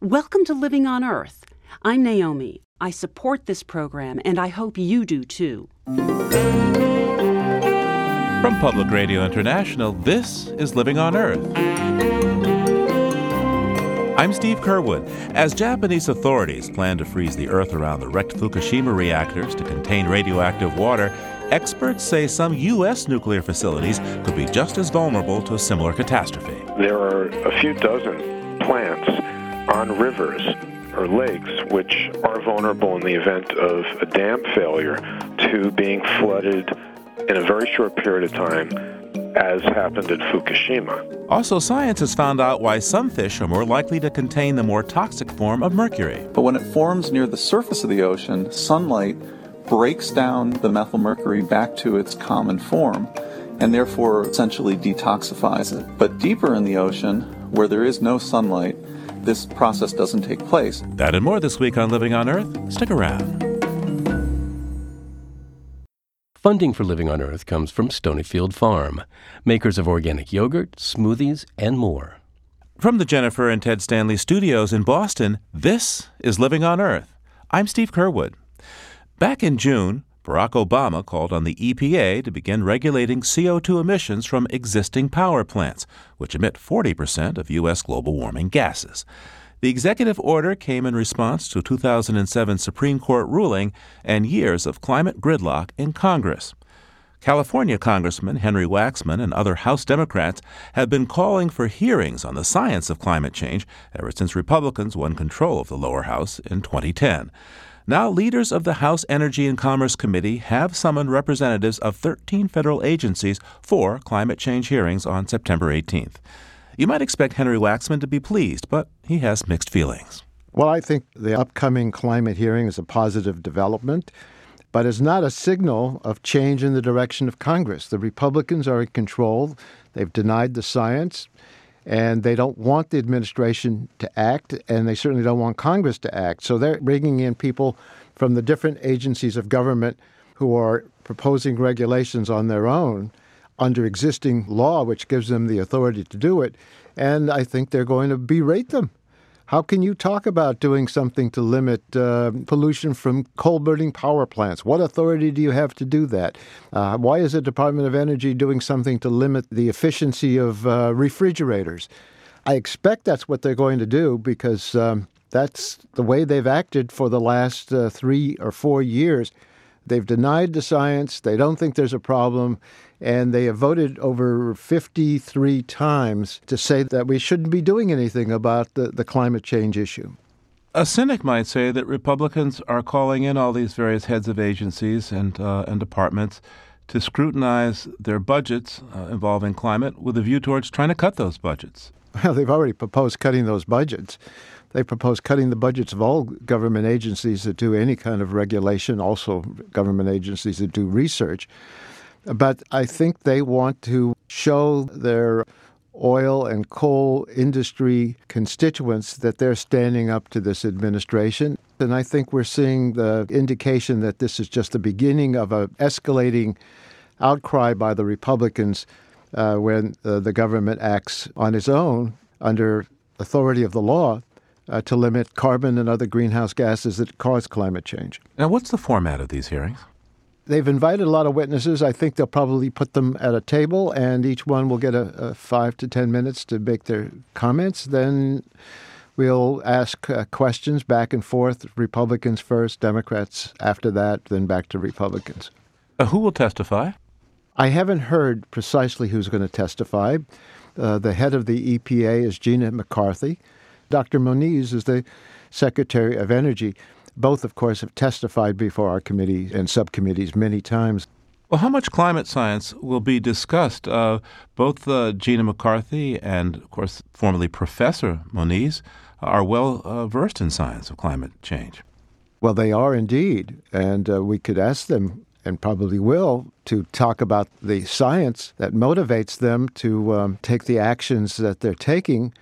Welcome to Living on Earth. I'm Naomi. I support this program, and I hope you do too. From Public Radio International, this is Living on Earth. I'm Steve Curwood. As Japanese authorities plan to freeze the Earth around the wrecked Fukushima reactors to contain radioactive water, experts say some U.S. nuclear facilities could be just as vulnerable to a similar catastrophe. There are a few dozen plants on rivers or lakes which are vulnerable in the event of a dam failure to being flooded in a very short period of time, as happened at Fukushima. Also, science has found out why some fish are more likely to contain the more toxic form of mercury. But when it forms near the surface of the ocean, sunlight breaks down the methylmercury back to its common form and therefore essentially detoxifies it. But deeper in the ocean, where there is no sunlight, this process doesn't take place. That and more this week on Living on Earth. Stick around. Funding for Living on Earth comes from Stonyfield Farm, makers of organic yogurt, smoothies, and more. From the Jennifer and Ted Stanley studios in Boston, this is Living on Earth. I'm Steve Curwood. Back in June, Barack Obama called on the EPA to begin regulating CO2 emissions from existing power plants, which emit 40% of U.S. global warming gases. The executive order came in response to a 2007 Supreme Court ruling and years of climate gridlock in Congress. California Congressman Henry Waxman and other House Democrats have been calling for hearings on the science of climate change ever since Republicans won control of the lower house in 2010. Now, leaders of the House Energy and Commerce Committee have summoned representatives of 13 federal agencies for climate change hearings on September 18th. You might expect Henry Waxman to be pleased, but he has mixed feelings. Well, I think the upcoming climate hearing is a positive development, but it's not a signal of change in the direction of Congress. The Republicans are in control. They've denied the science and they don't want the administration to act, and they certainly don't want Congress to act. So they're bringing in people from the different agencies of government who are proposing regulations on their own under existing law, which gives them the authority to do it. And I think they're going to berate them. How can you talk about doing something to limit uh, pollution from coal burning power plants? What authority do you have to do that? Uh, why is the Department of Energy doing something to limit the efficiency of uh, refrigerators? I expect that's what they're going to do because um, that's the way they've acted for the last uh, three or four years. They've denied the science, they don't think there's a problem, and they have voted over 53 times to say that we shouldn't be doing anything about the, the climate change issue. A cynic might say that Republicans are calling in all these various heads of agencies and, uh, and departments to scrutinize their budgets uh, involving climate with a view towards trying to cut those budgets. Well, they've already proposed cutting those budgets. They propose cutting the budgets of all government agencies that do any kind of regulation, also government agencies that do research. But I think they want to show their oil and coal industry constituents that they're standing up to this administration. And I think we're seeing the indication that this is just the beginning of an escalating outcry by the Republicans uh, when uh, the government acts on its own under authority of the law uh, to limit carbon and other greenhouse gases that cause climate change. Now, what's the format of these hearings? They've invited a lot of witnesses. I think they'll probably put them at a table, and each one will get a, a five to ten minutes to make their comments. Then we'll ask uh, questions back and forth Republicans first, Democrats after that, then back to Republicans. Uh, who will testify? I haven't heard precisely who's going to testify. Uh, the head of the EPA is Gina McCarthy. Dr. Moniz is the Secretary of Energy. Both, of course, have testified before our committee and subcommittees many times. Well, how much climate science will be discussed? Uh, both uh, Gina McCarthy and, of course, formerly Professor Moniz are well uh, versed in science of climate change. Well, they are indeed. And uh, we could ask them, and probably will, to talk about the science that motivates them to um, take the actions that they're taking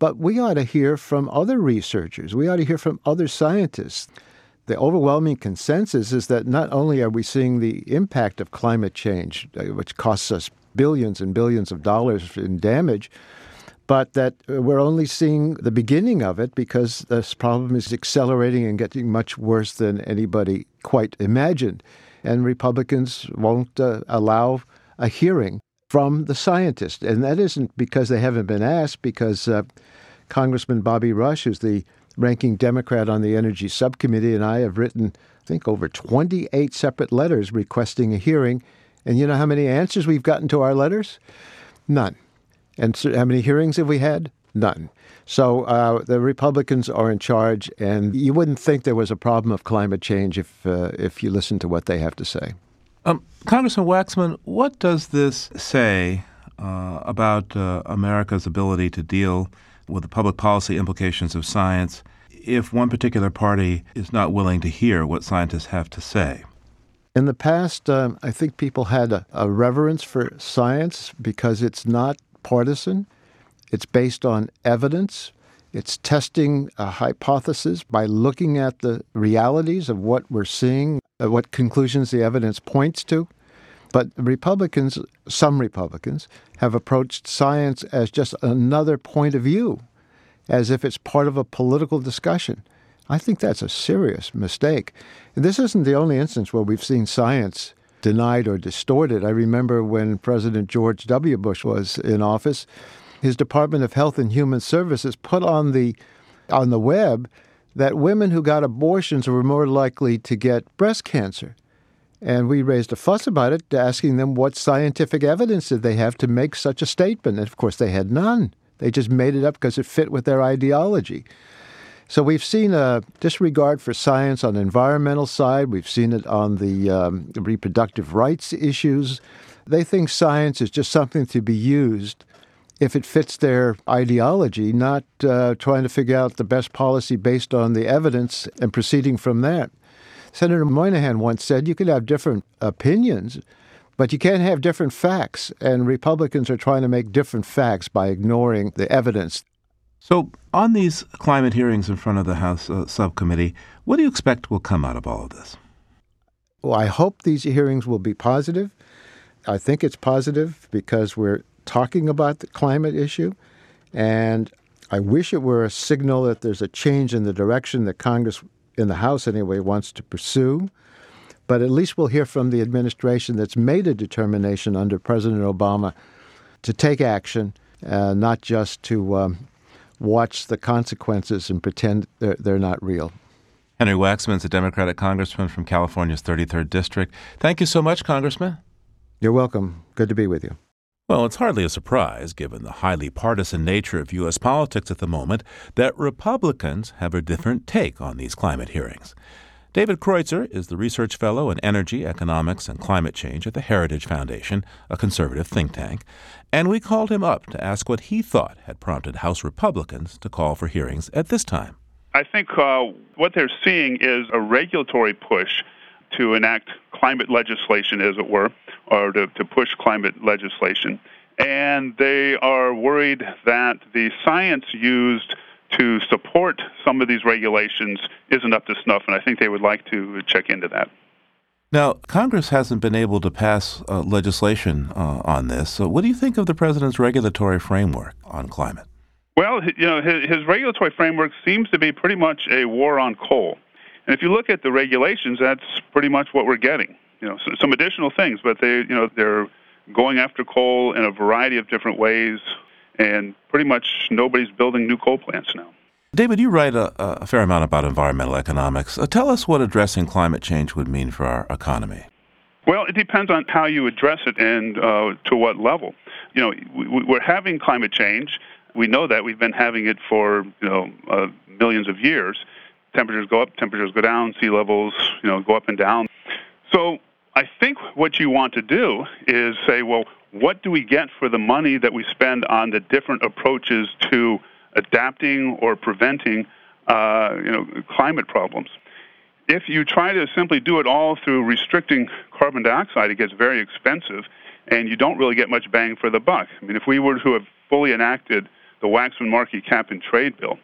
but we ought to hear from other researchers. We ought to hear from other scientists. The overwhelming consensus is that not only are we seeing the impact of climate change, uh, which costs us billions and billions of dollars in damage, but that we're only seeing the beginning of it because this problem is accelerating and getting much worse than anybody quite imagined. And Republicans won't uh, allow a hearing from the scientists. And that isn't because they haven't been asked, because uh, Congressman Bobby Rush, who's the ranking Democrat on the Energy Subcommittee, and I have written, I think, over 28 separate letters requesting a hearing. And you know how many answers we've gotten to our letters? None. And so how many hearings have we had? None. So uh, the Republicans are in charge, and you wouldn't think there was a problem of climate change if uh, if you listen to what they have to say. Um, Congressman Waxman, what does this say uh, about uh, America's ability to deal with the public policy implications of science if one particular party is not willing to hear what scientists have to say? In the past, um, I think people had a, a reverence for science because it's not partisan. It's based on evidence. It's testing a hypothesis by looking at the realities of what we're seeing, uh, what conclusions the evidence points to. But Republicans, some Republicans, have approached science as just another point of view, as if it's part of a political discussion. I think that's a serious mistake. This isn't the only instance where we've seen science denied or distorted. I remember when President George W. Bush was in office, his Department of Health and Human Services put on the on the web that women who got abortions were more likely to get breast cancer. And we raised a fuss about it, asking them what scientific evidence did they have to make such a statement. And of course, they had none. They just made it up because it fit with their ideology. So we've seen a disregard for science on the environmental side. We've seen it on the um, reproductive rights issues. They think science is just something to be used if it fits their ideology, not uh, trying to figure out the best policy based on the evidence and proceeding from that. Senator Moynihan once said you can have different opinions, but you can't have different facts. And Republicans are trying to make different facts by ignoring the evidence. So, on these climate hearings in front of the House uh, subcommittee, what do you expect will come out of all of this? Well, I hope these hearings will be positive. I think it's positive because we're talking about the climate issue. And I wish it were a signal that there's a change in the direction that Congress, in the House anyway, wants to pursue. But at least we'll hear from the administration that's made a determination under President Obama to take action, uh, not just to um, watch the consequences and pretend they're, they're not real. Henry Waxman is a Democratic congressman from California's 33rd District. Thank you so much, Congressman. You're welcome. Good to be with you. Well, it's hardly a surprise, given the highly partisan nature of U.S. politics at the moment, that Republicans have a different take on these climate hearings. David Kreutzer is the research fellow in energy, economics, and climate change at the Heritage Foundation, a conservative think tank, and we called him up to ask what he thought had prompted House Republicans to call for hearings at this time. I think uh, what they're seeing is a regulatory push to enact climate legislation, as it were, or to, to push climate legislation. And they are worried that the science used to support some of these regulations isn't up to snuff, and I think they would like to check into that. Now, Congress hasn't been able to pass uh, legislation uh, on this. So, what do you think of the president's regulatory framework on climate? Well, you know, his, his regulatory framework seems to be pretty much a war on coal. And if you look at the regulations, that's pretty much what we're getting. You know, so, some additional things, but they, you know, they're going after coal in a variety of different ways, and pretty much nobody's building new coal plants now. David, you write a, a fair amount about environmental economics. Uh, tell us what addressing climate change would mean for our economy. Well, it depends on how you address it and uh, to what level. You know, we, we're having climate change. We know that we've been having it for you know uh, millions of years temperatures go up, temperatures go down, sea levels, you know, go up and down. So I think what you want to do is say, well, what do we get for the money that we spend on the different approaches to adapting or preventing, uh, you know, climate problems? If you try to simply do it all through restricting carbon dioxide, it gets very expensive, and you don't really get much bang for the buck. I mean, if we were to have fully enacted the Waxman-Markey cap and trade bill,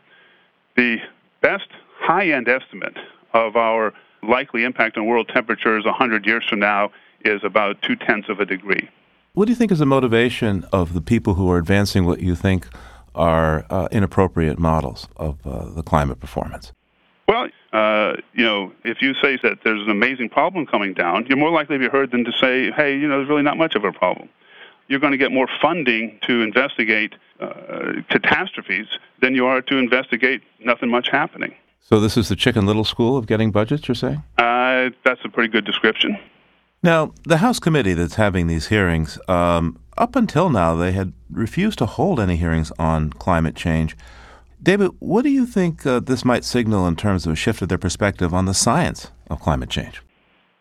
the best high end estimate of our likely impact on world temperatures 100 years from now is about two tenths of a degree. What do you think is the motivation of the people who are advancing what you think are uh, inappropriate models of uh, the climate performance? Well, uh, you know, if you say that there's an amazing problem coming down, you're more likely to be heard than to say, hey, you know, there's really not much of a problem. You're going to get more funding to investigate uh, catastrophes than you are to investigate nothing much happening. So this is the Chicken Little school of getting budgets, you're saying? Uh, that's a pretty good description. Now, the House committee that's having these hearings, um, up until now, they had refused to hold any hearings on climate change. David, what do you think uh, this might signal in terms of a shift of their perspective on the science of climate change?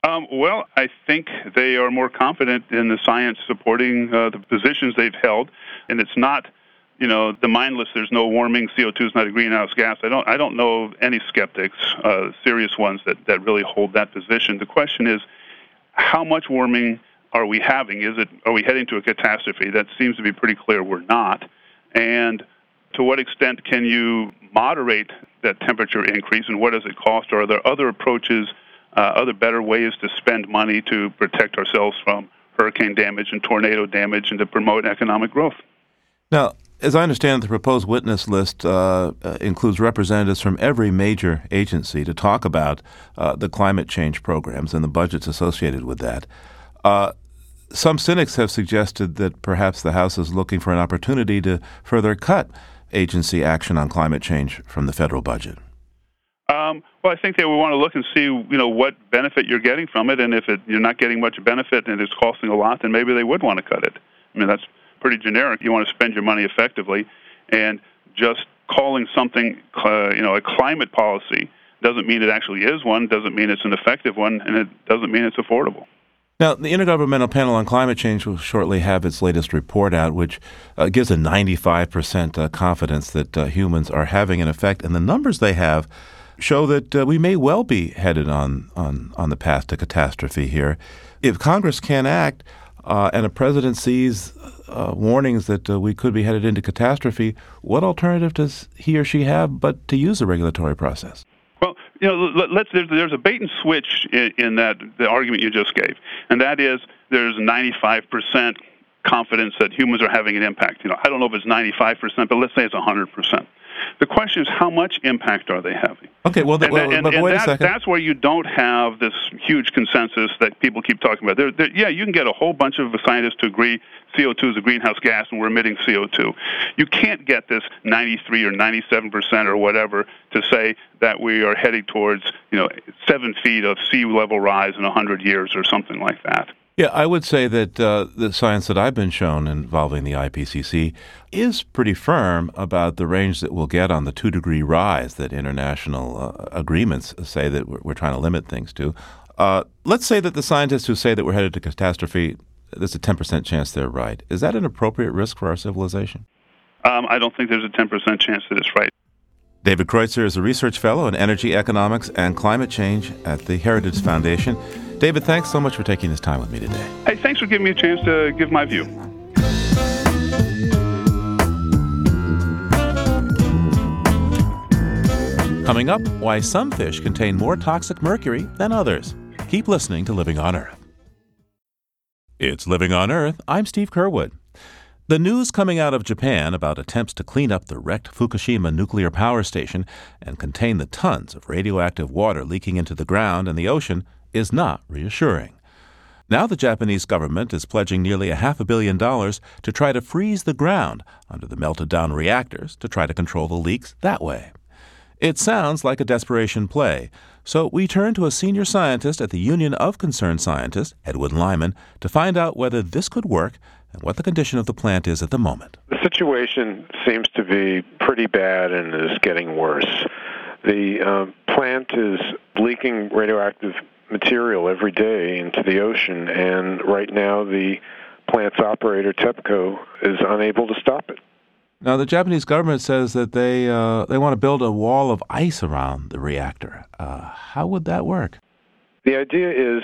Um, well, I think they are more confident in the science supporting uh, the positions they've held, and it's not, you know, the mindless. There's no warming. CO2 is not a greenhouse gas. I don't. I don't know of any skeptics, uh, serious ones that that really hold that position. The question is, how much warming are we having? Is it are we heading to a catastrophe? That seems to be pretty clear we're not. And to what extent can you moderate that temperature increase, and what does it cost? Or are there other approaches, uh, other better ways to spend money to protect ourselves from hurricane damage and tornado damage, and to promote economic growth? Now, as I understand, the proposed witness list uh, uh, includes representatives from every major agency to talk about uh, the climate change programs and the budgets associated with that. Uh, some cynics have suggested that perhaps the House is looking for an opportunity to further cut agency action on climate change from the federal budget. Um, well, I think they would want to look and see, you know, what benefit you're getting from it, and if it, you're not getting much benefit and it's costing a lot, then maybe they would want to cut it. I mean, that's pretty generic. You want to spend your money effectively, and just calling something, uh, you know, a climate policy doesn't mean it actually is one, doesn't mean it's an effective one, and it doesn't mean it's affordable. Now, the Intergovernmental Panel on Climate Change will shortly have its latest report out, which uh, gives a 95% uh, confidence that uh, humans are having an effect. And the numbers they have show that uh, we may well be headed on, on, on the path to catastrophe here. If Congress can't act uh, and a president sees uh, warnings that we could be headed into catastrophe, what alternative does he or she have but to use the regulatory process? Well, you know, let's there's, there's a bait and switch in, in that the argument you just gave, and that is there's 95 percent confidence that humans are having an impact. You know, I don't know if it's 95 percent, but let's say it's 100 percent. The question is, how much impact are they having? Okay, well, the, and, well and, but and wait that, a second. That's where you don't have this huge consensus that people keep talking about. There, there, yeah, you can get a whole bunch of scientists to agree CO2 is a greenhouse gas and we're emitting CO2. You can't get this 93 or 97 percent or whatever to say that we are heading towards, you know, seven feet of sea level rise in 100 years or something like that. Yeah, I would say that uh, the science that I've been shown involving the IPCC is pretty firm about the range that we'll get on the two degree rise that international uh, agreements say that we're, we're, trying to limit things to. Uh, let's say that the scientists who say that we're headed to catastrophe, there's a 10% chance they're right. Is that an appropriate risk for our civilization? Um, I don't think there's a 10% chance that it's right. David Kreutzer is a research fellow in energy economics and climate change at the Heritage Foundation. David, thanks so much for taking this time with me today. Hey, thanks for giving me a chance to give my view. Coming up, why some fish contain more toxic mercury than others. Keep listening to Living on Earth. It's Living on Earth. I'm Steve Curwood. The news coming out of Japan about attempts to clean up the wrecked Fukushima nuclear power station and contain the tons of radioactive water leaking into the ground and the ocean is not reassuring. Now the Japanese government is pledging nearly a half a billion dollars to try to freeze the ground under the melted down reactors to try to control the leaks that way. It sounds like a desperation play, so we turn to a senior scientist at the Union of Concerned Scientists, Edwin Lyman, to find out whether this could work and what the condition of the plant is at the moment. The situation seems to be pretty bad and is getting worse. The uh, plant is leaking radioactive material every day into the ocean, and right now the plant's operator, TEPCO, is unable to stop it. Now, the Japanese government says that they uh, they want to build a wall of ice around the reactor. Uh, how would that work? The idea is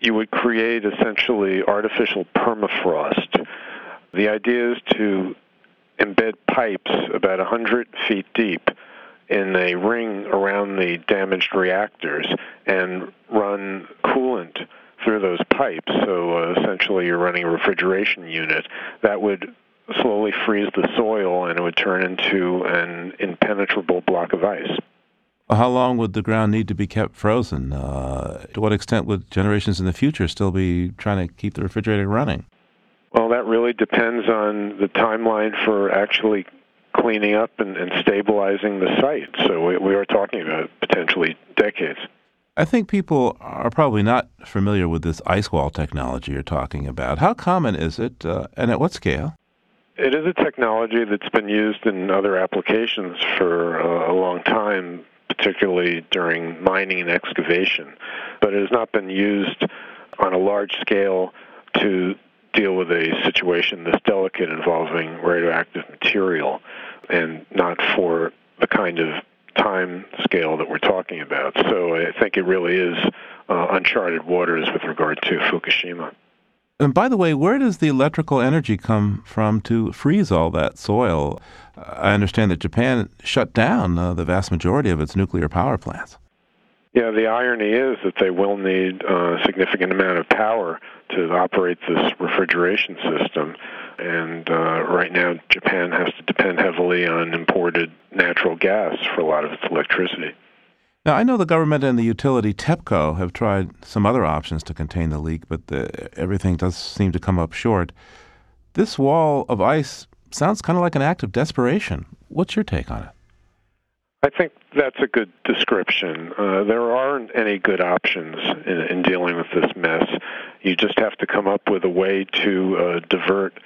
you would create essentially artificial permafrost. The idea is to embed pipes about 100 feet deep in a ring around the damaged reactors and run coolant through those pipes. So uh, essentially, you're running a refrigeration unit that would slowly freeze the soil and it would turn into an impenetrable block of ice. How long would the ground need to be kept frozen? Uh, to what extent would generations in the future still be trying to keep the refrigerator running? Well, that really depends on the timeline for actually cleaning up and, and stabilizing the site. So we, we are talking about potentially decades. I think people are probably not familiar with this ice wall technology you're talking about. How common is it, uh, and at what scale? It is a technology that's been used in other applications for uh, a long time, particularly during mining and excavation, but it has not been used on a large scale to deal with a situation this delicate involving radioactive material and not for the kind of time scale that we're talking about. So I think it really is uh, uncharted waters with regard to Fukushima. And by the way, where does the electrical energy come from to freeze all that soil? I understand that Japan shut down uh, the vast majority of its nuclear power plants. Yeah, the irony is that they will need a significant amount of power to operate this refrigeration system. And uh, right now, Japan has to depend heavily on imported natural gas for a lot of its electricity. Now, I know the government and the utility TEPCO have tried some other options to contain the leak, but the, everything does seem to come up short. This wall of ice sounds kind of like an act of desperation. What's your take on it? I think that's a good description. Uh, there aren't any good options in, in, dealing with this mess. You just have to come up with a way to uh, divert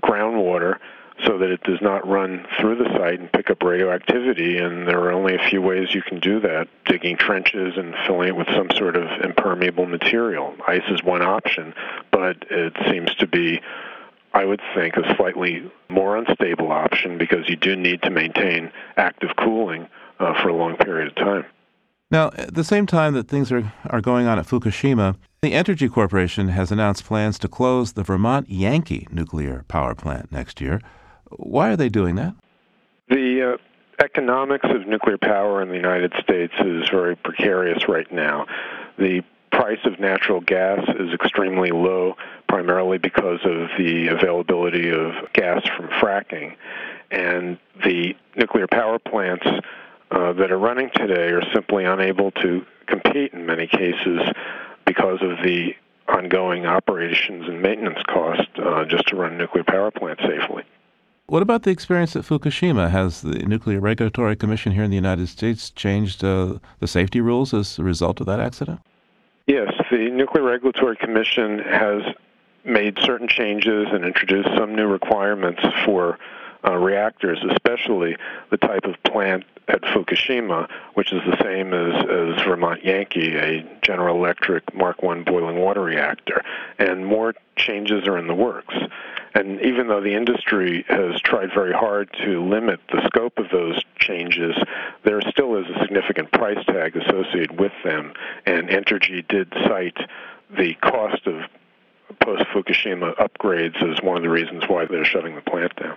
groundwater so that it does not run through the site and pick up radioactivity. And there are only a few ways you can do that digging trenches and filling it with some sort of impermeable material. Ice is one option, but it seems to be, I would think, a slightly more unstable option because you do need to maintain active cooling uh, for a long period of time. Now, at the same time that things are, are going on at Fukushima, the Entergy Corporation has announced plans to close the Vermont Yankee nuclear power plant next year. Why are they doing that? The uh, economics of nuclear power in the United States is very precarious right now. The price of natural gas is extremely low, primarily because of the availability of gas from fracking. And the nuclear power plants uh, that are running today are simply unable to compete in many cases because of the ongoing operations and maintenance cost uh, just to run a nuclear power plant safely. What about the experience at Fukushima? Has the Nuclear Regulatory Commission here in the United States changed uh, the safety rules as a result of that accident? Yes, the Nuclear Regulatory Commission has made certain changes and introduced some new requirements for uh, reactors, especially the type of plant at Fukushima, which is the same as, as Vermont Yankee, a General Electric Mark I boiling water reactor. And more changes are in the works. And even though the industry has tried very hard to limit the scope of those changes, there still is a significant price tag associated with them. And Entergy did cite the cost of post Fukushima upgrades as one of the reasons why they're shutting the plant down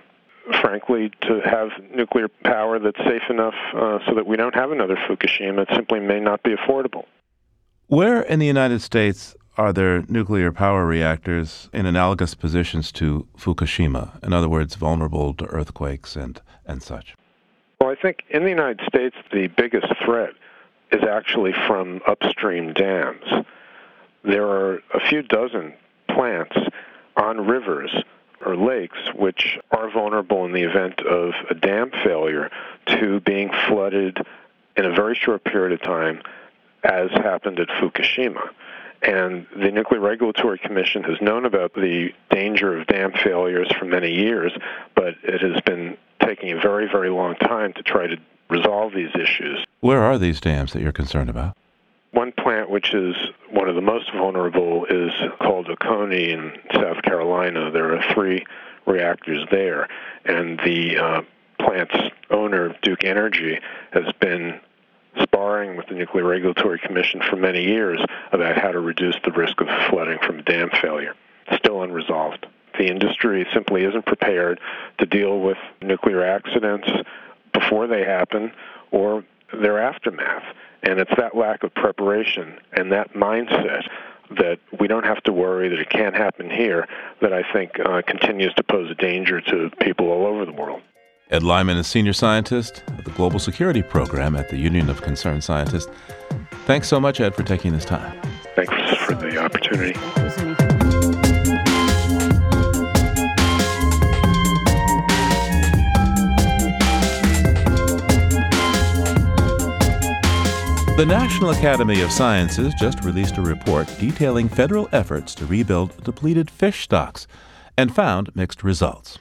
frankly, to have nuclear power that's safe enough uh, so that we don't have another Fukushima. It simply may not be affordable. Where in the United States are there nuclear power reactors in analogous positions to Fukushima? In other words, vulnerable to earthquakes and, and such? Well, I think in the United States, the biggest threat is actually from upstream dams. There are a few dozen plants on rivers or lakes which are vulnerable in the event of a dam failure to being flooded in a very short period of time, as happened at Fukushima. And the Nuclear Regulatory Commission has known about the danger of dam failures for many years, but it has been taking a very, very long time to try to resolve these issues. Where are these dams that you're concerned about? One plant which is one of the most vulnerable is called Oconee in South Carolina. There are three reactors there, and the uh, plant's owner, Duke Energy, has been sparring with the Nuclear Regulatory Commission for many years about how to reduce the risk of flooding from dam failure. Still unresolved. The industry simply isn't prepared to deal with nuclear accidents before they happen or their aftermath. And it's that lack of preparation and that mindset that we don't have to worry that it can't happen here, that I think uh, continues to pose a danger to people all over the world. Ed Lyman is senior scientist at the Global Security Program at the Union of Concerned Scientists. Thanks so much, Ed, for taking this time. Thanks for the opportunity. The National Academy of Sciences just released a report detailing federal efforts to rebuild depleted fish stocks and found mixed results.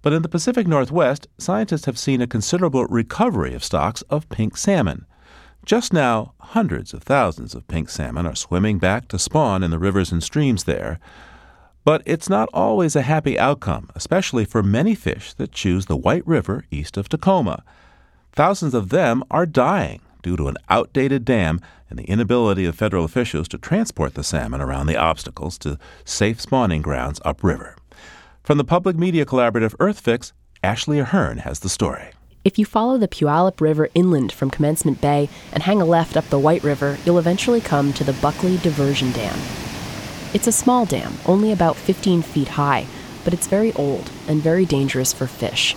But in the Pacific Northwest, scientists have seen a considerable recovery of stocks of pink salmon. Just now, hundreds of thousands of pink salmon are swimming back to spawn in the rivers and streams there. But it's not always a happy outcome, especially for many fish that choose the White River east of Tacoma. Thousands of them are dying due to an outdated dam and the inability of federal officials to transport the salmon around the obstacles to safe spawning grounds upriver. From the public media collaborative EarthFix, Ashley Ahern has the story. If you follow the Puyallup River inland from Commencement Bay and hang a left up the White River, you'll eventually come to the Buckley Diversion Dam. It's a small dam, only about 15 feet high, but it's very old and very dangerous for fish.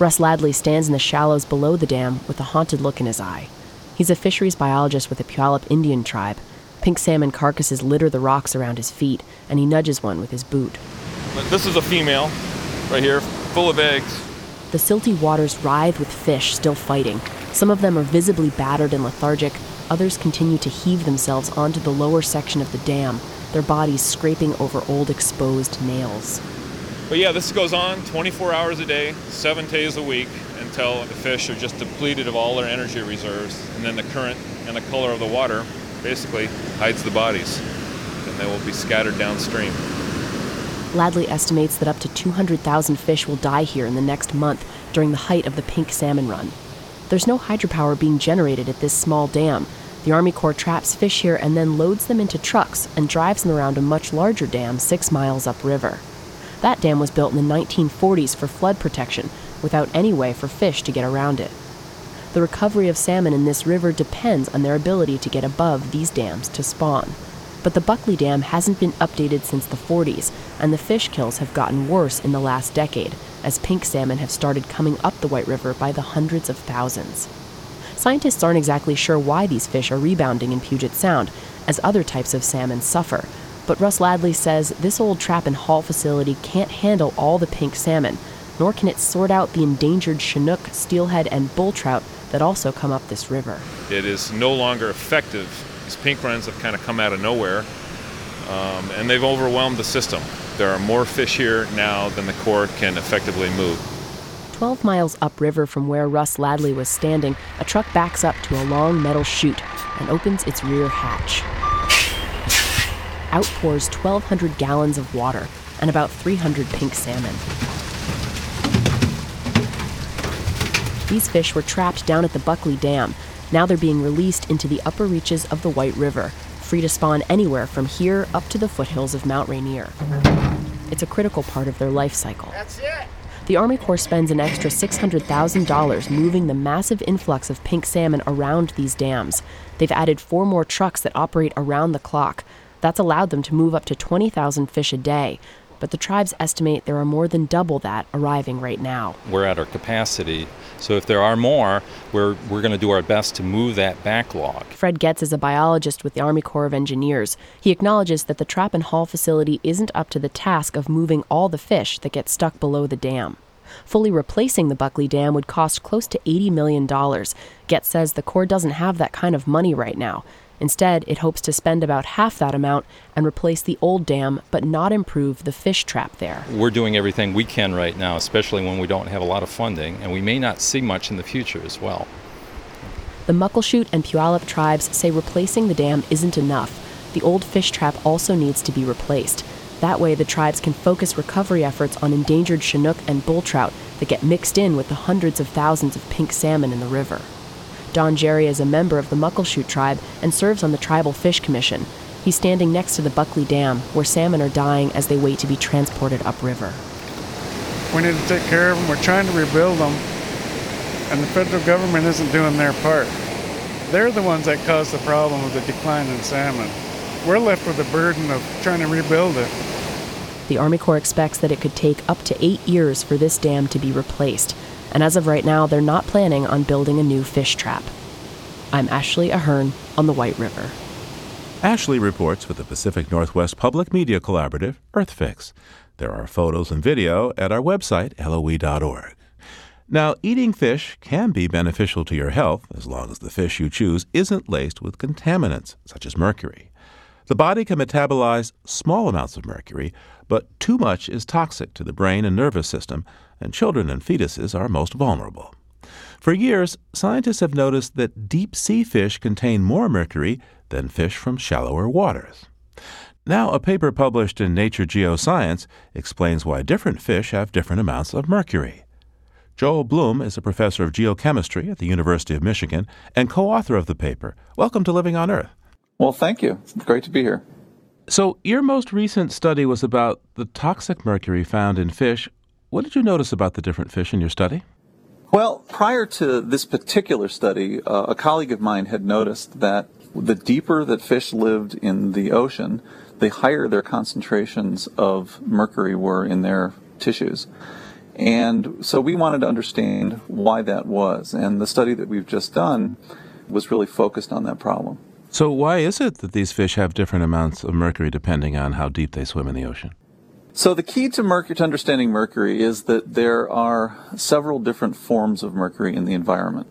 Russ Ladley stands in the shallows below the dam with a haunted look in his eye. He's a fisheries biologist with the Puyallup Indian tribe. Pink salmon carcasses litter the rocks around his feet, and he nudges one with his boot. This is a female, right here, full of eggs. The silty waters writhe with fish still fighting. Some of them are visibly battered and lethargic, others continue to heave themselves onto the lower section of the dam, their bodies scraping over old exposed nails. But yeah, this goes on 24 hours a day, seven days a week, until the fish are just depleted of all their energy reserves, and then the current and the color of the water basically hides the bodies, and they will be scattered downstream. Ladley estimates that up to 200,000 fish will die here in the next month during the height of the pink salmon run. There's no hydropower being generated at this small dam. The Army Corps traps fish here and then loads them into trucks and drives them around a much larger dam six miles upriver. That dam was built in the 1940s for flood protection, without any way for fish to get around it. The recovery of salmon in this river depends on their ability to get above these dams to spawn. But the Buckley Dam hasn't been updated since the 40s, and the fish kills have gotten worse in the last decade, as pink salmon have started coming up the White River by the hundreds of thousands. Scientists aren't exactly sure why these fish are rebounding in Puget Sound, as other types of salmon suffer. But Russ Ladley says this old trap and haul facility can't handle all the pink salmon, nor can it sort out the endangered Chinook, steelhead, and bull trout that also come up this river. It is no longer effective. These pink runs have kind of come out of nowhere, um, and they've overwhelmed the system. There are more fish here now than the Corps can effectively move. 12 miles upriver from where Russ Ladley was standing, a truck backs up to a long metal chute and opens its rear hatch. Out pours 1,200 gallons of water and about 300 pink salmon. These fish were trapped down at the Buckley Dam. Now they're being released into the upper reaches of the White River, free to spawn anywhere from here up to the foothills of Mount Rainier. It's a critical part of their life cycle. That's it. The Army Corps spends an extra $600,000 moving the massive influx of pink salmon around these dams. They've added four more trucks that operate around the clock. That's allowed them to move up to 20,000 fish a day, but the tribes estimate there are more than double that arriving right now. We're at our capacity, so if there are more, we're, we're going to do our best to move that backlog. Fred Getz is a biologist with the Army Corps of Engineers. He acknowledges that the trap and haul facility isn't up to the task of moving all the fish that get stuck below the dam. Fully replacing the Buckley Dam would cost close to $80 million. Getz says the Corps doesn't have that kind of money right now. Instead, it hopes to spend about half that amount and replace the old dam, but not improve the fish trap there. We're doing everything we can right now, especially when we don't have a lot of funding, and we may not see much in the future as well. The Muckleshoot and Puyallup tribes say replacing the dam isn't enough. The old fish trap also needs to be replaced. That way, the tribes can focus recovery efforts on endangered Chinook and bull trout that get mixed in with the hundreds of thousands of pink salmon in the river. Don Jerry is a member of the Muckleshoot tribe and serves on the Tribal Fish Commission. He's standing next to the Buckley Dam, where salmon are dying as they wait to be transported upriver. We need to take care of them. We're trying to rebuild them, and the federal government isn't doing their part. They're the ones that caused the problem of the decline in salmon. we're left with the burden of trying to rebuild it. The Army Corps expects that it could take up to eight years for this dam to be replaced, and as of right now, they're not planning on building a new fish trap. I'm Ashley Ahern on the White River. Ashley reports for the Pacific Northwest Public Media Collaborative, EarthFix. There are photos and video at our website, loe.org. Now, eating fish can be beneficial to your health as long as the fish you choose isn't laced with contaminants, such as mercury. The body can metabolize small amounts of mercury, but too much is toxic to the brain and nervous system, and children and fetuses are most vulnerable. For years, scientists have noticed that deep sea fish contain more mercury than fish from shallower waters. Now, a paper published in Nature Geoscience explains why different fish have different amounts of mercury. Joel Blum is a professor of geochemistry at the University of Michigan and co author of the paper. Welcome to Living on Earth. Well, thank you. It's great to be here. So, your most recent study was about the toxic mercury found in fish. What did you notice about the different fish in your study? Well, prior to this particular study, uh, a colleague of mine had noticed that the deeper that fish lived in the ocean, the higher their concentrations of mercury were in their tissues. And so we wanted to understand why that was. And the study that we've just done was really focused on that problem. So, why is it that these fish have different amounts of mercury depending on how deep they swim in the ocean? So the key to mercury to understanding mercury is that there are several different forms of mercury in the environment.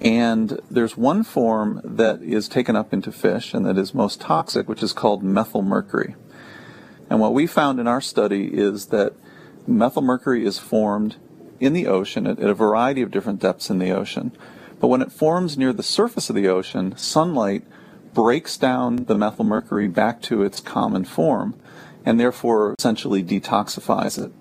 And there's one form that is taken up into fish and that is most toxic, which is called methylmercury. And what we found in our study is that methylmercury is formed in the ocean at, at a variety of different depths in the ocean. But when it forms near the surface of the ocean, sunlight breaks down the methylmercury back to its common form and therefore essentially detoxifies it.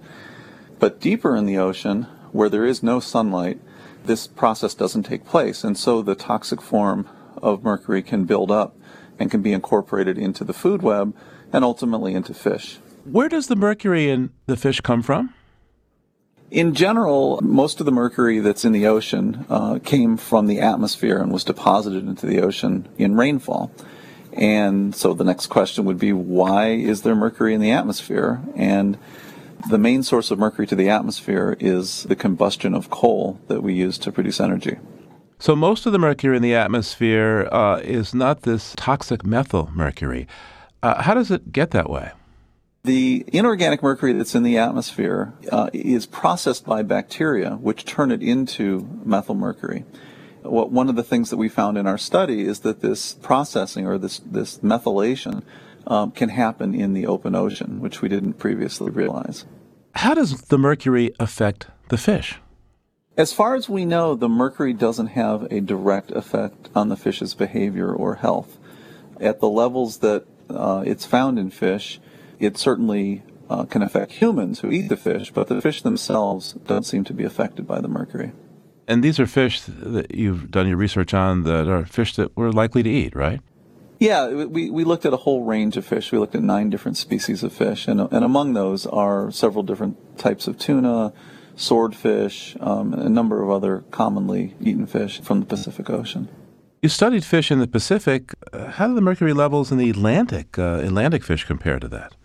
But deeper in the ocean, where there is no sunlight, this process doesn't take place, and so the toxic form of mercury can build up and can be incorporated into the food web and ultimately into fish. Where does the mercury in the fish come from? In general, most of the mercury that's in the ocean uh, came from the atmosphere and was deposited into the ocean in rainfall. And so the next question would be why is there mercury in the atmosphere? And the main source of mercury to the atmosphere is the combustion of coal that we use to produce energy. So most of the mercury in the atmosphere uh, is not this toxic methyl mercury. Uh, how does it get that way? The inorganic mercury that's in the atmosphere uh, is processed by bacteria, which turn it into methyl mercury. What, one of the things that we found in our study is that this processing or this, this methylation um, can happen in the open ocean, which we didn't previously realize. How does the mercury affect the fish? As far as we know, the mercury doesn't have a direct effect on the fish's behavior or health. At the levels that uh, it's found in fish, it certainly uh, can affect humans who eat the fish, but the fish themselves don't seem to be affected by the mercury. And these are fish that you've done your research on that are fish that we're likely to eat, right? Yeah, we, we looked at a whole range of fish. We looked at nine different species of fish, and, and among those are several different types of tuna, swordfish, um, and a number of other commonly eaten fish from the Pacific Ocean. You studied fish in the Pacific. Uh, how do the mercury levels in the Atlantic, uh, Atlantic fish compare to that?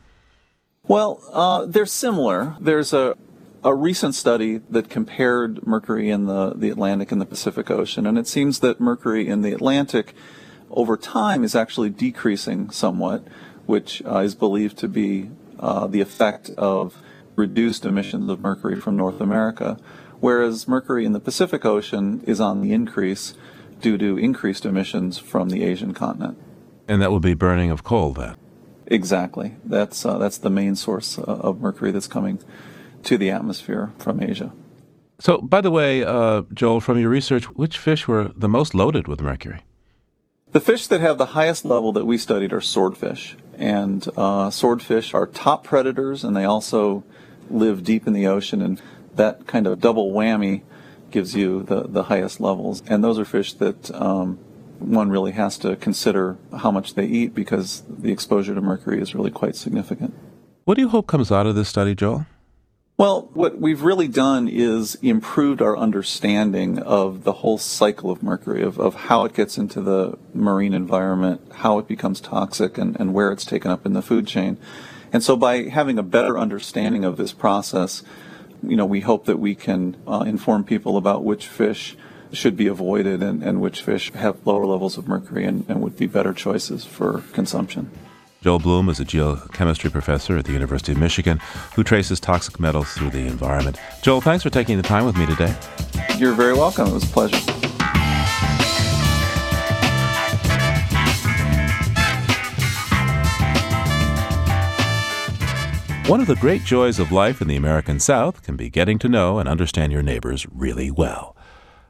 Well, uh, they're similar. There's a a recent study that compared mercury in the, the Atlantic and the Pacific Ocean, and it seems that mercury in the Atlantic over time is actually decreasing somewhat, which uh, is believed to be uh, the effect of reduced emissions of mercury from North America, whereas mercury in the Pacific Ocean is on the increase due to increased emissions from the Asian continent. And that will be burning of coal then? Exactly. That's, uh, that's the main source uh, of mercury that's coming to the atmosphere from Asia. So, by the way, uh, Joel, from your research, which fish were the most loaded with mercury? The fish that have the highest level that we studied are swordfish. And uh, swordfish are top predators, and they also live deep in the ocean. And that kind of double whammy gives you the, the highest levels. And those are fish that um, one really has to consider how much they eat because the exposure to mercury is really quite significant. What do you hope comes out of this study, Joel? Well, what we've really done is improved our understanding of the whole cycle of mercury, of, of how it gets into the marine environment, how it becomes toxic, and, and where it's taken up in the food chain. And so by having a better understanding of this process, you know, we hope that we can uh, inform people about which fish should be avoided and, and which fish have lower levels of mercury and, and would be better choices for consumption. Joel Blum is a geochemistry professor at the University of Michigan who traces toxic metals through the environment. Joel, thanks for taking the time with me today. You're very welcome. It was a pleasure. One of the great joys of life in the American South can be getting to know and understand your neighbors really well.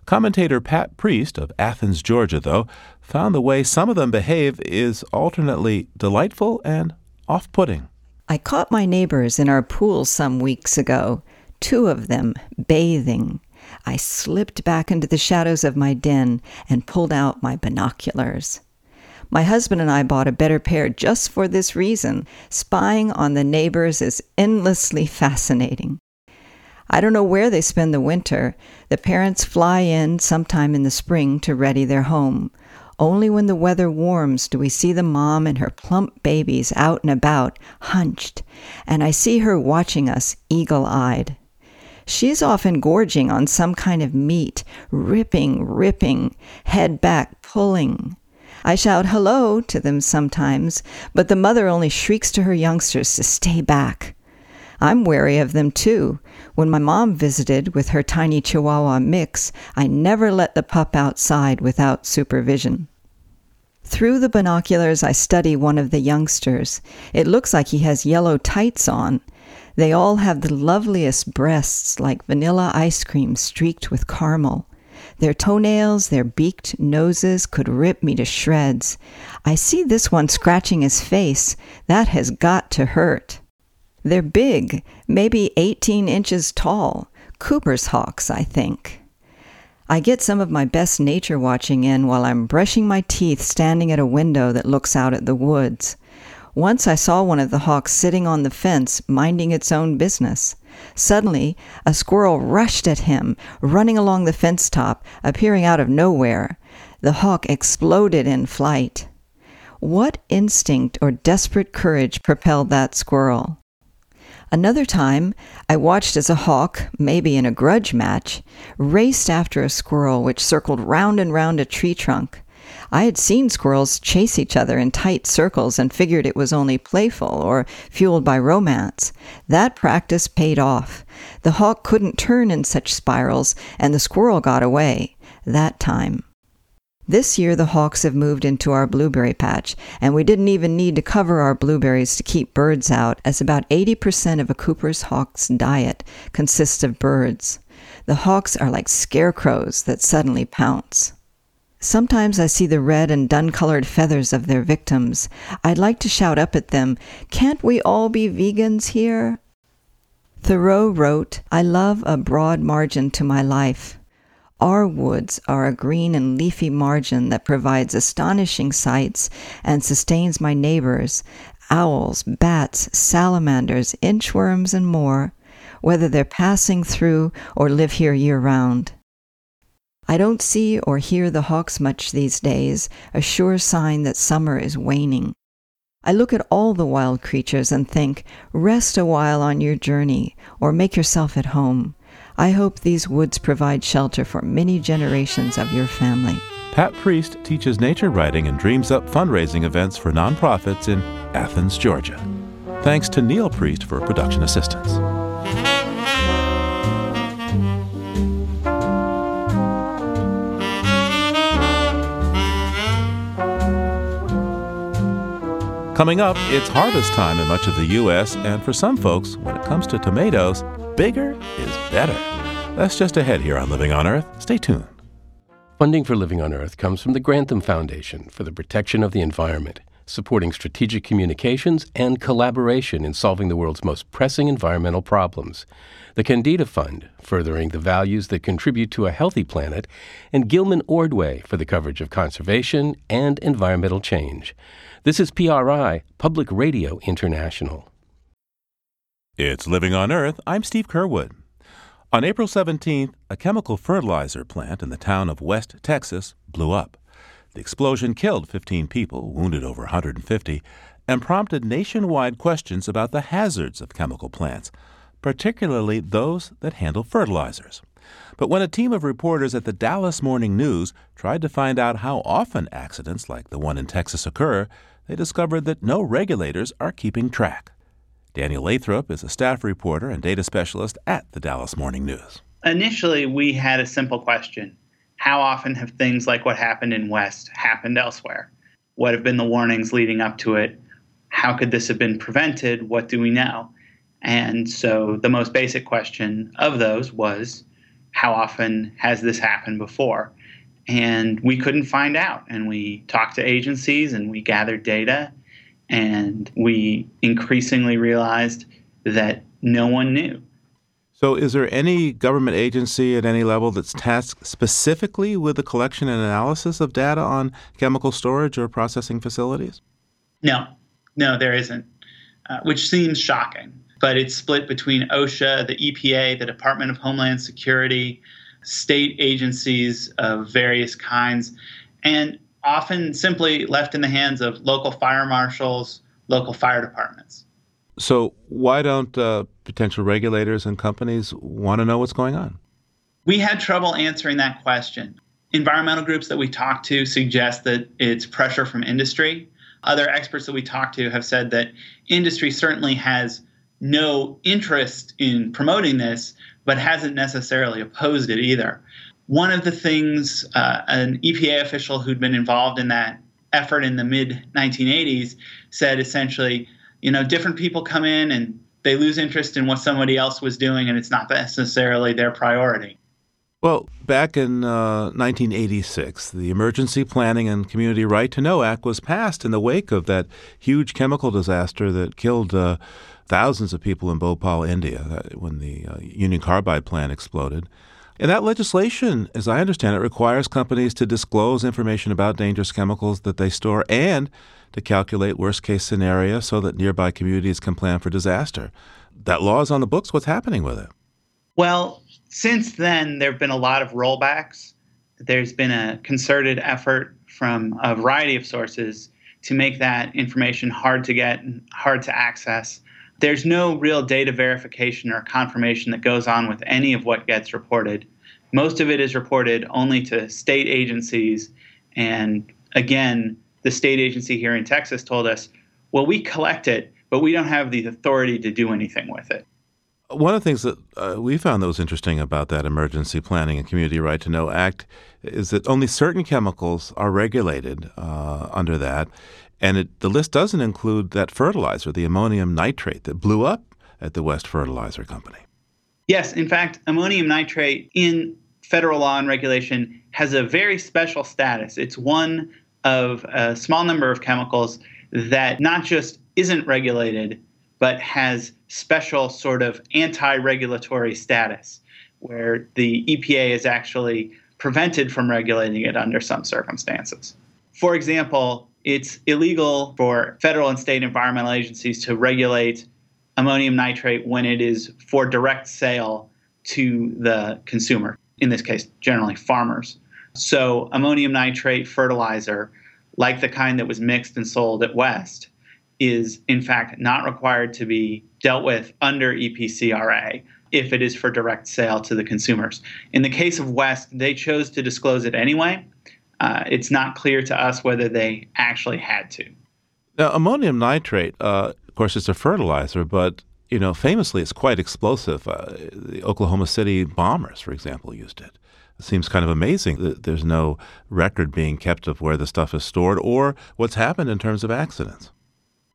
Commentator Pat Priest of Athens, Georgia, though, found the way some of them behave is alternately delightful and off putting. I caught my neighbors in our pool some weeks ago, two of them bathing. I slipped back into the shadows of my den and pulled out my binoculars. My husband and I bought a better pair just for this reason. Spying on the neighbors is endlessly fascinating. I don't know where they spend the winter. The parents fly in sometime in the spring to ready their home. Only when the weather warms do we see the mom and her plump babies out and about, hunched, and I see her watching us eagle eyed. She's often gorging on some kind of meat, ripping, ripping, head back, pulling. I shout hello to them sometimes, but the mother only shrieks to her youngsters to stay back. I'm wary of them too. When my mom visited with her tiny Chihuahua mix, I never let the pup outside without supervision. Through the binoculars, I study one of the youngsters. It looks like he has yellow tights on. They all have the loveliest breasts, like vanilla ice cream streaked with caramel. Their toenails, their beaked noses could rip me to shreds. I see this one scratching his face. That has got to hurt. They're big, maybe 18 inches tall. Cooper's hawks, I think. I get some of my best nature watching in while I'm brushing my teeth standing at a window that looks out at the woods. Once I saw one of the hawks sitting on the fence, minding its own business. Suddenly, a squirrel rushed at him, running along the fence top, appearing out of nowhere. The hawk exploded in flight. What instinct or desperate courage propelled that squirrel? Another time, I watched as a hawk, maybe in a grudge match, raced after a squirrel which circled round and round a tree trunk. I had seen squirrels chase each other in tight circles and figured it was only playful or fueled by romance. That practice paid off. The hawk couldn't turn in such spirals, and the squirrel got away. That time. This year, the hawks have moved into our blueberry patch, and we didn't even need to cover our blueberries to keep birds out, as about 80% of a Cooper's hawk's diet consists of birds. The hawks are like scarecrows that suddenly pounce. Sometimes I see the red and dun colored feathers of their victims. I'd like to shout up at them, Can't we all be vegans here? Thoreau wrote, I love a broad margin to my life. Our woods are a green and leafy margin that provides astonishing sights and sustains my neighbors, owls, bats, salamanders, inchworms, and more, whether they're passing through or live here year round. I don't see or hear the hawks much these days, a sure sign that summer is waning. I look at all the wild creatures and think, rest a while on your journey, or make yourself at home. I hope these woods provide shelter for many generations of your family. Pat Priest teaches nature writing and dreams up fundraising events for nonprofits in Athens, Georgia. Thanks to Neil Priest for production assistance. Coming up, it's harvest time in much of the U.S., and for some folks, when it comes to tomatoes, bigger is better. That's just ahead here on Living on Earth. Stay tuned. Funding for Living on Earth comes from the Grantham Foundation for the Protection of the Environment, supporting strategic communications and collaboration in solving the world's most pressing environmental problems. The Kendeda Fund, furthering the values that contribute to a healthy planet, and Gilman Ordway for the coverage of conservation and environmental change. This is PRI, Public Radio International. It's Living on Earth. I'm Steve Curwood. On April 17th, a chemical fertilizer plant in the town of West Texas blew up. The explosion killed 15 people, wounded over 150, and prompted nationwide questions about the hazards of chemical plants, particularly those that handle fertilizers. But when a team of reporters at the Dallas Morning News tried to find out how often accidents like the one in Texas occur, they discovered that no regulators are keeping track. Daniel Lathrop is a staff reporter and data specialist at the Dallas Morning News. Initially, we had a simple question How often have things like what happened in West happened elsewhere? What have been the warnings leading up to it? How could this have been prevented? What do we know? And so the most basic question of those was how often has this happened before? And we couldn't find out. And we talked to agencies and we gathered data. And we increasingly realized that no one knew. So, is there any government agency at any level that's tasked specifically with the collection and analysis of data on chemical storage or processing facilities? No, no, there isn't, uh, which seems shocking but it's split between OSHA, the EPA, the Department of Homeland Security, state agencies of various kinds, and often simply left in the hands of local fire marshals, local fire departments. So, why don't uh, potential regulators and companies want to know what's going on? We had trouble answering that question. Environmental groups that we talked to suggest that it's pressure from industry. Other experts that we talked to have said that industry certainly has no interest in promoting this, but hasn't necessarily opposed it either. One of the things uh, an EPA official who'd been involved in that effort in the mid 1980s said essentially, you know, different people come in and they lose interest in what somebody else was doing, and it's not necessarily their priority. Well, back in uh, 1986, the Emergency Planning and Community Right to Know Act was passed in the wake of that huge chemical disaster that killed uh, thousands of people in Bhopal, India, when the uh, Union Carbide plant exploded. And that legislation, as I understand it, requires companies to disclose information about dangerous chemicals that they store and to calculate worst case scenarios so that nearby communities can plan for disaster. That law is on the books. What's happening with it? Well, since then, there have been a lot of rollbacks. There's been a concerted effort from a variety of sources to make that information hard to get and hard to access there's no real data verification or confirmation that goes on with any of what gets reported. Most of it is reported only to state agencies. And again, the state agency here in Texas told us, well, we collect it, but we don't have the authority to do anything with it. One of the things that uh, we found that was interesting about that Emergency Planning and Community Right to Know Act is that only certain chemicals are regulated uh, under that. And it, the list doesn't include that fertilizer, the ammonium nitrate that blew up at the West Fertilizer Company. Yes, in fact, ammonium nitrate in federal law and regulation has a very special status. It's one of a small number of chemicals that not just isn't regulated, but has special sort of anti regulatory status, where the EPA is actually prevented from regulating it under some circumstances. For example, it's illegal for federal and state environmental agencies to regulate ammonium nitrate when it is for direct sale to the consumer, in this case, generally farmers. So, ammonium nitrate fertilizer, like the kind that was mixed and sold at West, is in fact not required to be dealt with under EPCRA if it is for direct sale to the consumers. In the case of West, they chose to disclose it anyway uh, it's not clear to us whether they actually had to. Now, ammonium nitrate, uh, of course, it's a fertilizer, but you know, famously, it's quite explosive. Uh, the Oklahoma City bombers, for example, used it. It seems kind of amazing that there's no record being kept of where the stuff is stored or what's happened in terms of accidents.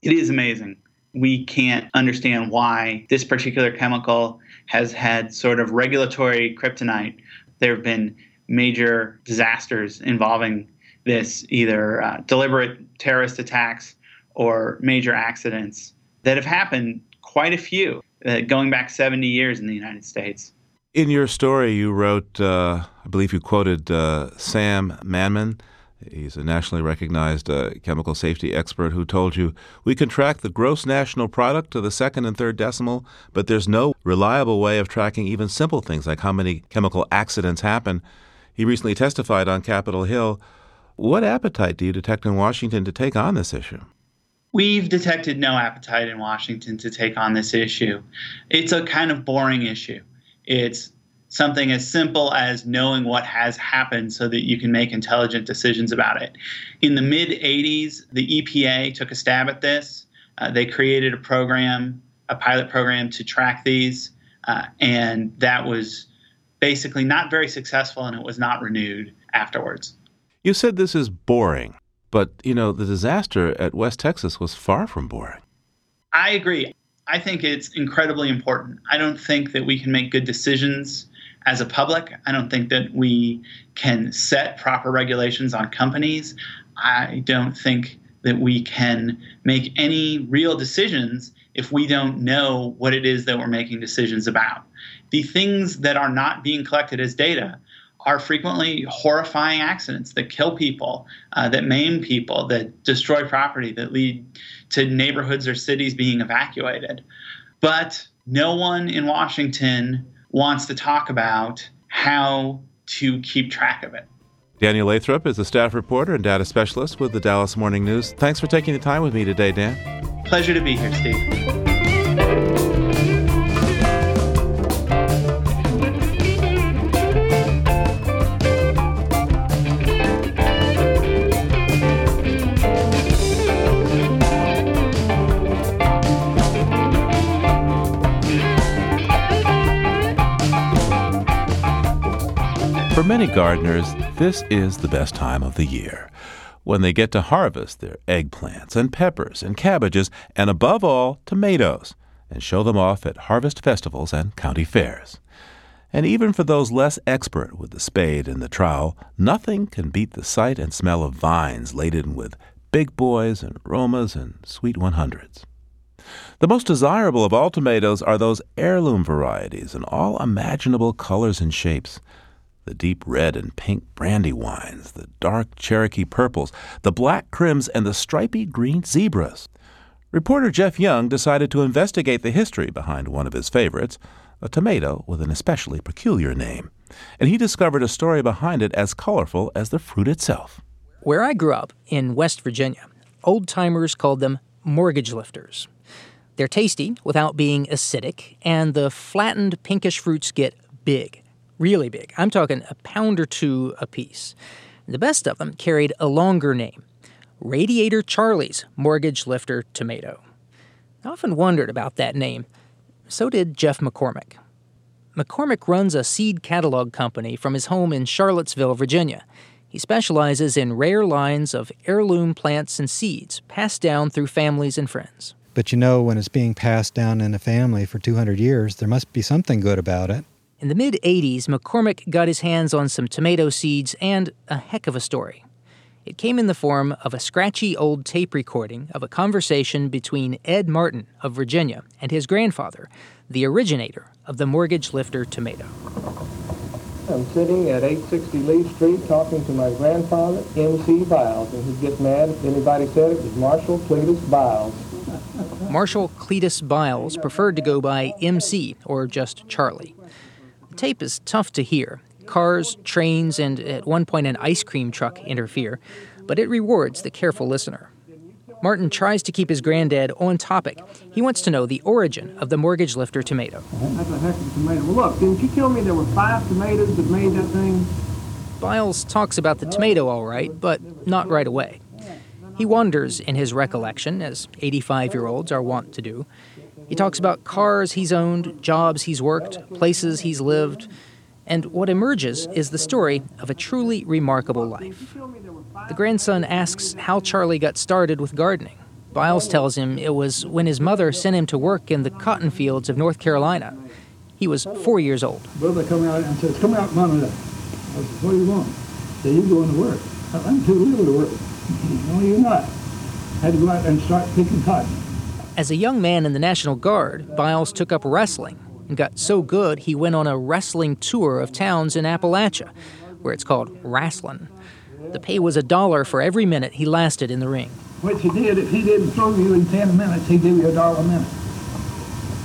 It is amazing. We can't understand why this particular chemical has had sort of regulatory kryptonite. There have been major disasters involving this, either uh, deliberate terrorist attacks or major accidents that have happened, quite a few, uh, going back 70 years in the United States. In your story, you wrote, uh, I believe you quoted uh, Sam Mannan. He's a nationally recognized uh, chemical safety expert who told you we can track the gross national product to the second and third decimal, but there's no reliable way of tracking even simple things like how many chemical accidents happen. He recently testified on Capitol Hill. What appetite do you detect in Washington to take on this issue? We've detected no appetite in Washington to take on this issue. It's a kind of boring issue. It's something as simple as knowing what has happened so that you can make intelligent decisions about it. In the mid 80s, the EPA took a stab at this. Uh, they created a program, a pilot program to track these, uh, and that was basically not very successful and it was not renewed afterwards. You said this is boring, but you know, the disaster at West Texas was far from boring. I agree. I think it's incredibly important. I don't think that we can make good decisions as a public. I don't think that we can set proper regulations on companies. I don't think that we can make any real decisions if we don't know what it is that we're making decisions about. The things that are not being collected as data are frequently horrifying accidents that kill people, uh, that maim people, that destroy property, that lead to neighborhoods or cities being evacuated. But no one in Washington wants to talk about how to keep track of it. Daniel Lathrop is a staff reporter and data specialist with the Dallas Morning News. Thanks for taking the time with me today, Dan. Pleasure to be here, Steve. For many gardeners, this is the best time of the year when they get to harvest their eggplants and peppers and cabbages and, above all, tomatoes and show them off at harvest festivals and county fairs. And even for those less expert with the spade and the trowel, nothing can beat the sight and smell of vines laden with big boys and Romas and sweet 100s. The most desirable of all tomatoes are those heirloom varieties in all imaginable colors and shapes the deep red and pink brandy wines, the dark Cherokee purples, the black Krims, and the stripy green zebras. Reporter Jeff Young decided to investigate the history behind one of his favorites, a tomato with an especially peculiar name, and he discovered a story behind it as colorful as the fruit itself. Where I grew up, in West Virginia, old timers called them mortgage lifters. They're tasty without being acidic, and the flattened pinkish fruits get big really big. I'm talking a pound or two apiece. The best of them carried a longer name Radiator Charlie's Mortgage Lifter Tomato. I often wondered about that name. So did Jeff McCormack. McCormack runs a seed catalog company from his home in Charlottesville, Virginia. He specializes in rare lines of heirloom plants and seeds passed down through families and friends. But you know, when it's being passed down in a family for 200 years, there must be something good about it. In the mid 80s, McCormack got his hands on some tomato seeds and a heck of a story. It came in the form of a scratchy old tape recording of a conversation between Ed Martin of Virginia and his grandfather, the originator of the mortgage lifter tomato. I'm sitting at 860 Lee Street talking to my grandfather, M.C. Byles, and he'd get mad if anybody said it was Marshall Cletus Byles. Marshall Cletus Byles preferred to go by MC or just Charlie. The tape is tough to hear. Cars, trains, and at one point an ice cream truck interfere, but it rewards the careful listener. Martin tries to keep his granddad on topic. He wants to know the origin of the mortgage lifter tomato. That's a heck of a tomato. Well, look, didn't you tell me there were five tomatoes that made that thing? Byles talks about the tomato all right, but not right away. He wanders in his recollection, as 85 year olds are wont to do. He talks about cars he's owned, jobs he's worked, places he's lived, and what emerges is the story of a truly remarkable life. The grandson asks how Charlie got started with gardening. Byles tells him it was when his mother sent him to work in the cotton fields of North Carolina. He was four years old. Brother come out and says, Come out, mom. I said, What do you want? Say, You going to work. I'm too little to work. no, you're not. I had to go out and start picking cotton. As a young man in the National Guard, Byles took up wrestling and got so good he went on a wrestling tour of towns in Appalachia, where it's called wrestling. The pay was a dollar for every minute he lasted in the ring. Which he did. If he didn't throw you in 10 minutes, he'd give you a dollar a minute.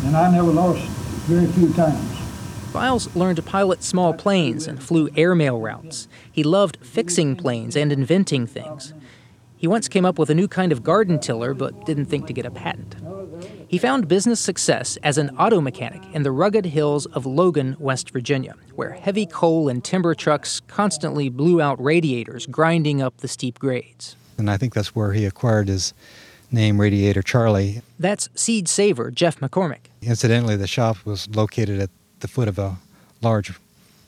And I never lost very few times. Byles learned to pilot small planes and flew airmail routes. He loved fixing planes and inventing things. He once came up with a new kind of garden tiller, but didn't think to get a patent. He found business success as an auto mechanic in the rugged hills of Logan, West Virginia, where heavy coal and timber trucks constantly blew out radiators, grinding up the steep grades. And I think that's where he acquired his name, Radiator Charlie. That's seed saver Jeff McCormack. Incidentally, the shop was located at the foot of a large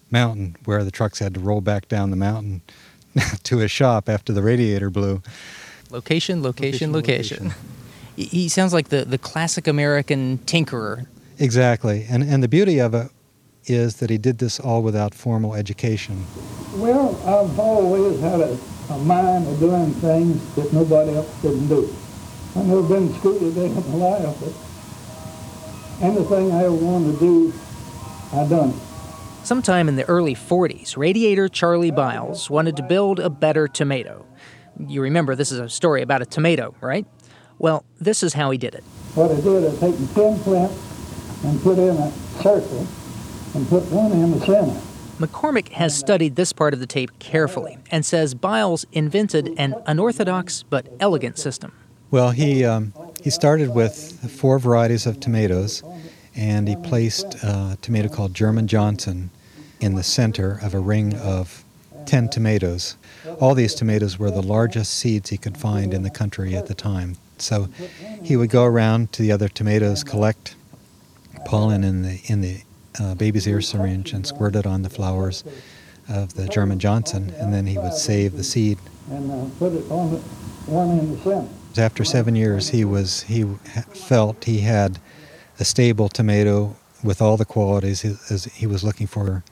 mountain where the trucks had to roll back down the mountain to his shop after the radiator blew. Location, location, location. location. He sounds like the, the classic American tinkerer. Exactly. And, and the beauty of it is that he did this all without formal education. Well, I've always had a, a mind of doing things that nobody else couldn't do. I've never been to school a day in my life, but anything I ever wanted to do, I done it. Sometime in the early 40s, radiator Charlie Byles wanted to build a better tomato. You remember this is a story about a tomato, right? Well, this is how he did it. What I did, I taken 10 flints and put in a circle and put one in the center. McCormack has studied this part of the tape carefully and says Byles invented an unorthodox but elegant system. Well, he, um, he started with four varieties of tomatoes and he placed a tomato called German Johnson in the center of a ring of 10 tomatoes. All these tomatoes were the largest seeds he could find in the country at the time. So he would go around to the other tomatoes, collect pollen in the in the uh, baby's ear syringe, and squirt it on the flowers of the German Johnson, and then he would save the seed. And put it on one in the center. After seven years, he was he felt he had a stable tomato with all the qualities he, he was looking for,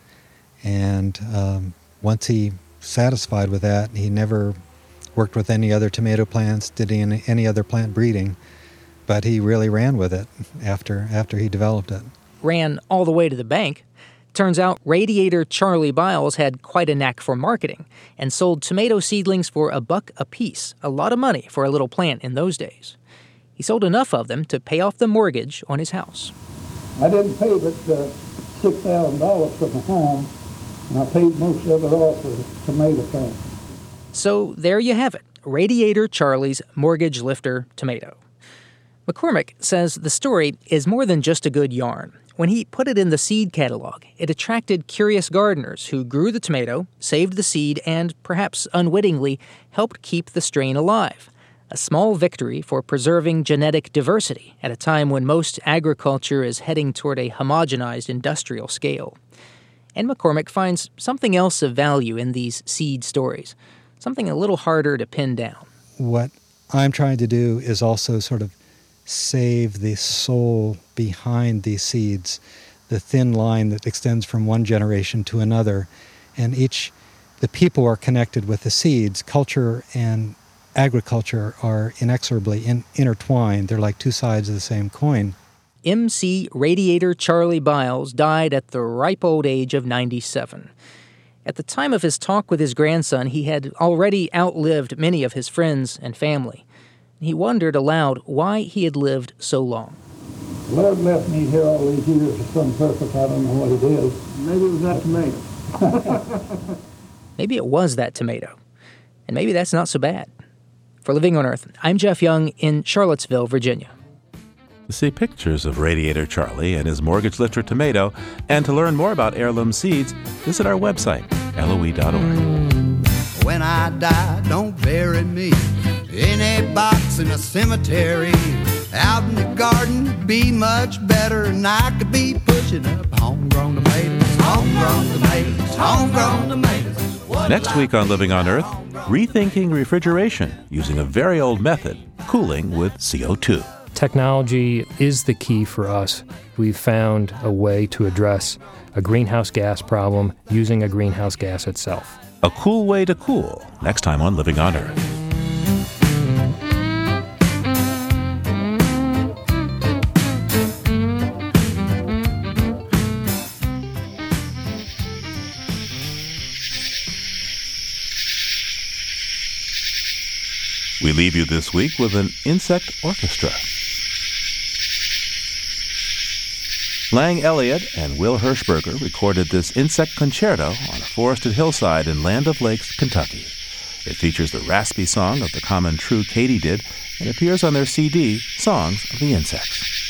and um, once he satisfied with that, he never worked with any other tomato plants, did any, any other plant breeding, but he really ran with it after after he developed it. Ran all the way to the bank. Turns out Radiator Charlie Byles had quite a knack for marketing and sold tomato seedlings for a buck a piece, a lot of money for a little plant in those days. He sold enough of them to pay off the mortgage on his house. I didn't pay but uh, $6,000 for the home, and I paid most of it off with tomato plants. So there you have it Radiator Charlie's Mortgage Lifter Tomato. McCormack says the story is more than just a good yarn. When he put it in the seed catalog, it attracted curious gardeners who grew the tomato, saved the seed, and, perhaps unwittingly, helped keep the strain alive. A small victory for preserving genetic diversity at a time when most agriculture is heading toward a homogenized industrial scale. And McCormack finds something else of value in these seed stories something a little harder to pin down. What I'm trying to do is also sort of save the soul behind these seeds, the thin line that extends from one generation to another. And each, the people are connected with the seeds. Culture and agriculture are inexorably in, intertwined. They're like two sides of the same coin. MC Radiator Charlie Byles died at the ripe old age of 97. At the time of his talk with his grandson, he had already outlived many of his friends and family. He wondered aloud why he had lived so long. Lord left me here all these years for some purpose. I don't know what it is. Maybe it was that tomato. maybe it was that tomato. And maybe that's not so bad. For Living on Earth, I'm Jeff Young in Charlottesville, Virginia. To see pictures of Radiator Charlie and his mortgage lifter tomato, and to learn more about heirloom seeds, visit our website, loe.org. When I die, don't bury me in a box in a cemetery. Out in the garden, be much better, and I could be pushing up homegrown tomatoes, homegrown tomatoes, homegrown tomatoes. Next week on Living on Earth, rethinking refrigeration using a very old method, cooling with CO2. Technology is the key for us. We've found a way to address a greenhouse gas problem using a greenhouse gas itself. A cool way to cool, next time on Living on Earth. We leave you this week with an insect orchestra. Lang Elliott and Wil Hershberger recorded this insect concerto on a forested hillside in Land of Lakes, Kentucky. It features the raspy song of the common true katydid and appears on their CD, Songs of the Insects.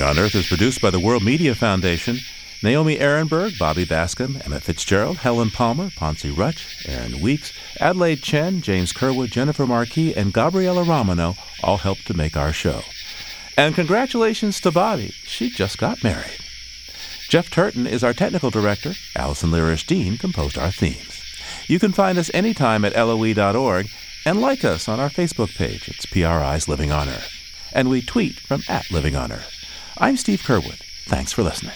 Living on Earth is produced by the World Media Foundation. Naomi Arenberg, Bobby Bascomb, Emma Fitzgerald, Helen Palmer, Ponce Rutch, Aaron Weeks, Adelaide Chen, James Curwood, Jennifer Marquis, and Gabriella Romano all helped to make our show. And congratulations to Bobby. She just got married. Jeff Turton is our technical director. Allison Lirish Dean composed our themes. You can find us anytime at loe.org and like us on our Facebook page. It's PRI's Living on Earth. And we tweet from at Living on Earth. I'm Steve Curwood. Thanks for listening.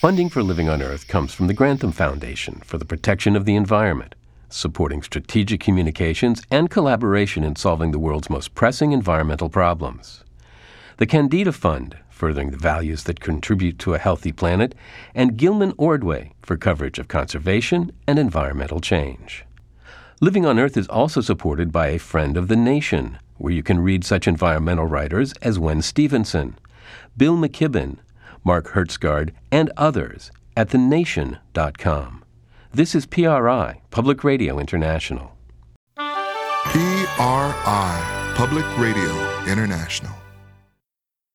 Funding for Living on Earth comes from the Grantham Foundation for the Protection of the Environment, supporting strategic communications and collaboration in solving the world's most pressing environmental problems. The Kendeda Fund, furthering the values that contribute to a healthy planet, and Gilman Ordway for coverage of conservation and environmental change. Living on Earth is also supported by a Friend of the Nation, where you can read such environmental writers as Wen Stephenson, Bill McKibben, Mark Hertsgaard, and others at thenation.com. This is PRI, Public Radio International. PRI, Public Radio International.